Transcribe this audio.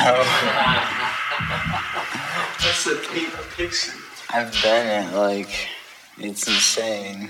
That's a pink picture. I've done it, like, it's insane.